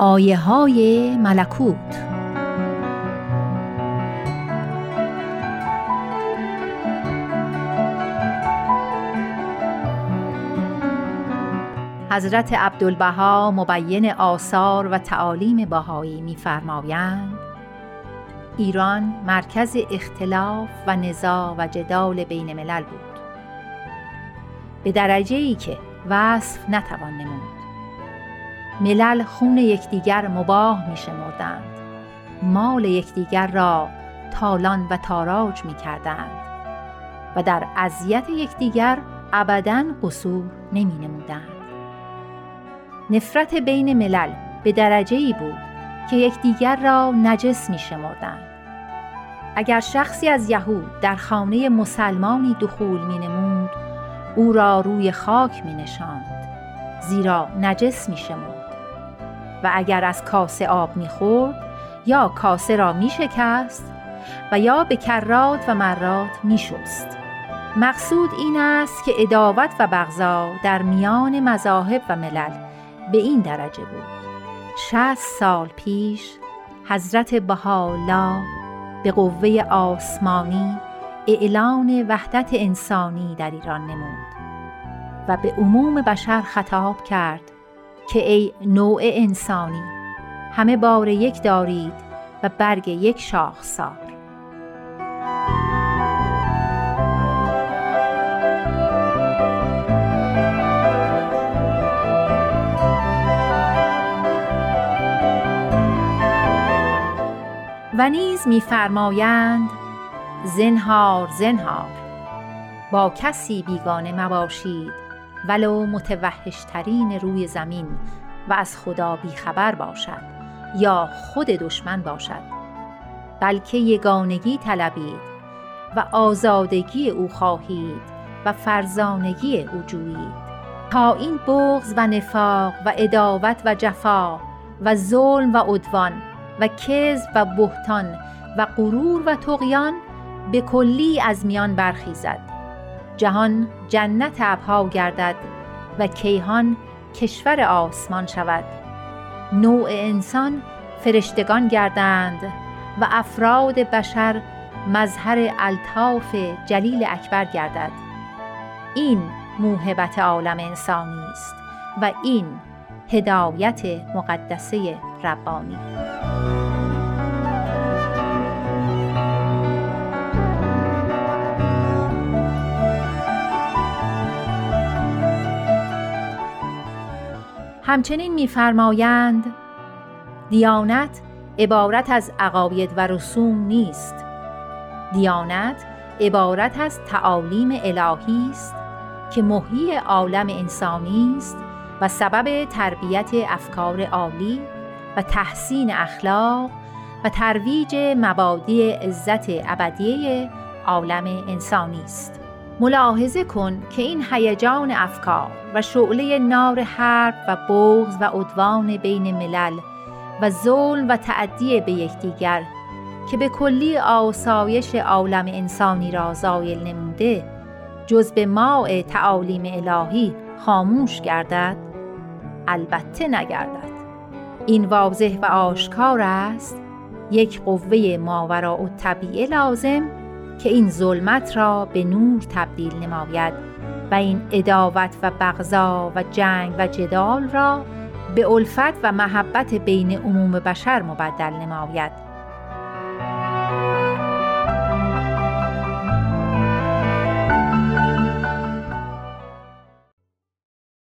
آیه های ملکوت. حضرت عبدالبها مبین آثار و تعالیم بهایی می‌فرمایند ایران مرکز اختلاف و نزاع و جدال بین ملل بود. به درجه ای که وصف نتوان نمود. ملل خون یکدیگر مباه می شمردند. مال یکدیگر را تالان و تاراج می کردند. و در اذیت یکدیگر ابدا قصور نمی نمودند. نفرت بین ملل به درجه ای بود که یکدیگر را نجس می شمردند. اگر شخصی از یهود در خانه مسلمانی دخول می نمود او را روی خاک می نشاند زیرا نجس می شمرد. و اگر از کاسه آب می‌خورد یا کاسه را میشکست و یا به کرات و مرات میشست. مقصود این است که اداوت و بغضا در میان مذاهب و ملل به این درجه بود. شست سال پیش حضرت بهاءالله به قوه آسمانی اعلان وحدت انسانی در ایران نمود و به عموم بشر خطاب کرد که ای نوع انسانی همه بار یک دارید و برگ یک شاخسار و نیز میفرمایند زنهار زنهار با کسی بیگانه مباشید ولو متوحشترین روی زمین و از خدا بیخبر باشد یا خود دشمن باشد بلکه یگانگی طلبید و آزادگی او خواهید و فرزانگی او جویید. تا این بغض و نفاق و اداوت و جفا و ظلم و عدوان و کذب و بهتان و غرور و تقیان به کلی از میان برخیزد. جهان جنت ابها گردد و کیهان کشور آسمان شود. نوع انسان فرشتگان گردند و افراد بشر مظهر الطاف جلیل اکبر گردد. این موهبت عالم انسانی است و این هدایت مقدسه ربانی. همچنین می‌فرمایند دیانت عبارت از عقاید و رسوم نیست. دیانت عبارت از تعالیم الهی است که محیی عالم انسانی است و سبب تربیت افکار عالی و تحسین اخلاق و ترویج مبادی عزت ابدیه عالم انسانی است. ملاحظه کن که این هیجان افکار و شعله نار حرب و بغض و عدوان بین ملل و ظلم و تعدی به یکدیگر که به کلی آسایش عالم انسانی را زایل نموده جز به ماع تعالیم الهی خاموش گردد؟ البته نگردد. این واضح و آشکار است. یک قوه ماورا و طبیعه لازم که این ظلمت را به نور تبدیل نماید و این اداوت و بغضا و جنگ و جدال را به الفت و محبت بین عموم بشر مبدل نماید.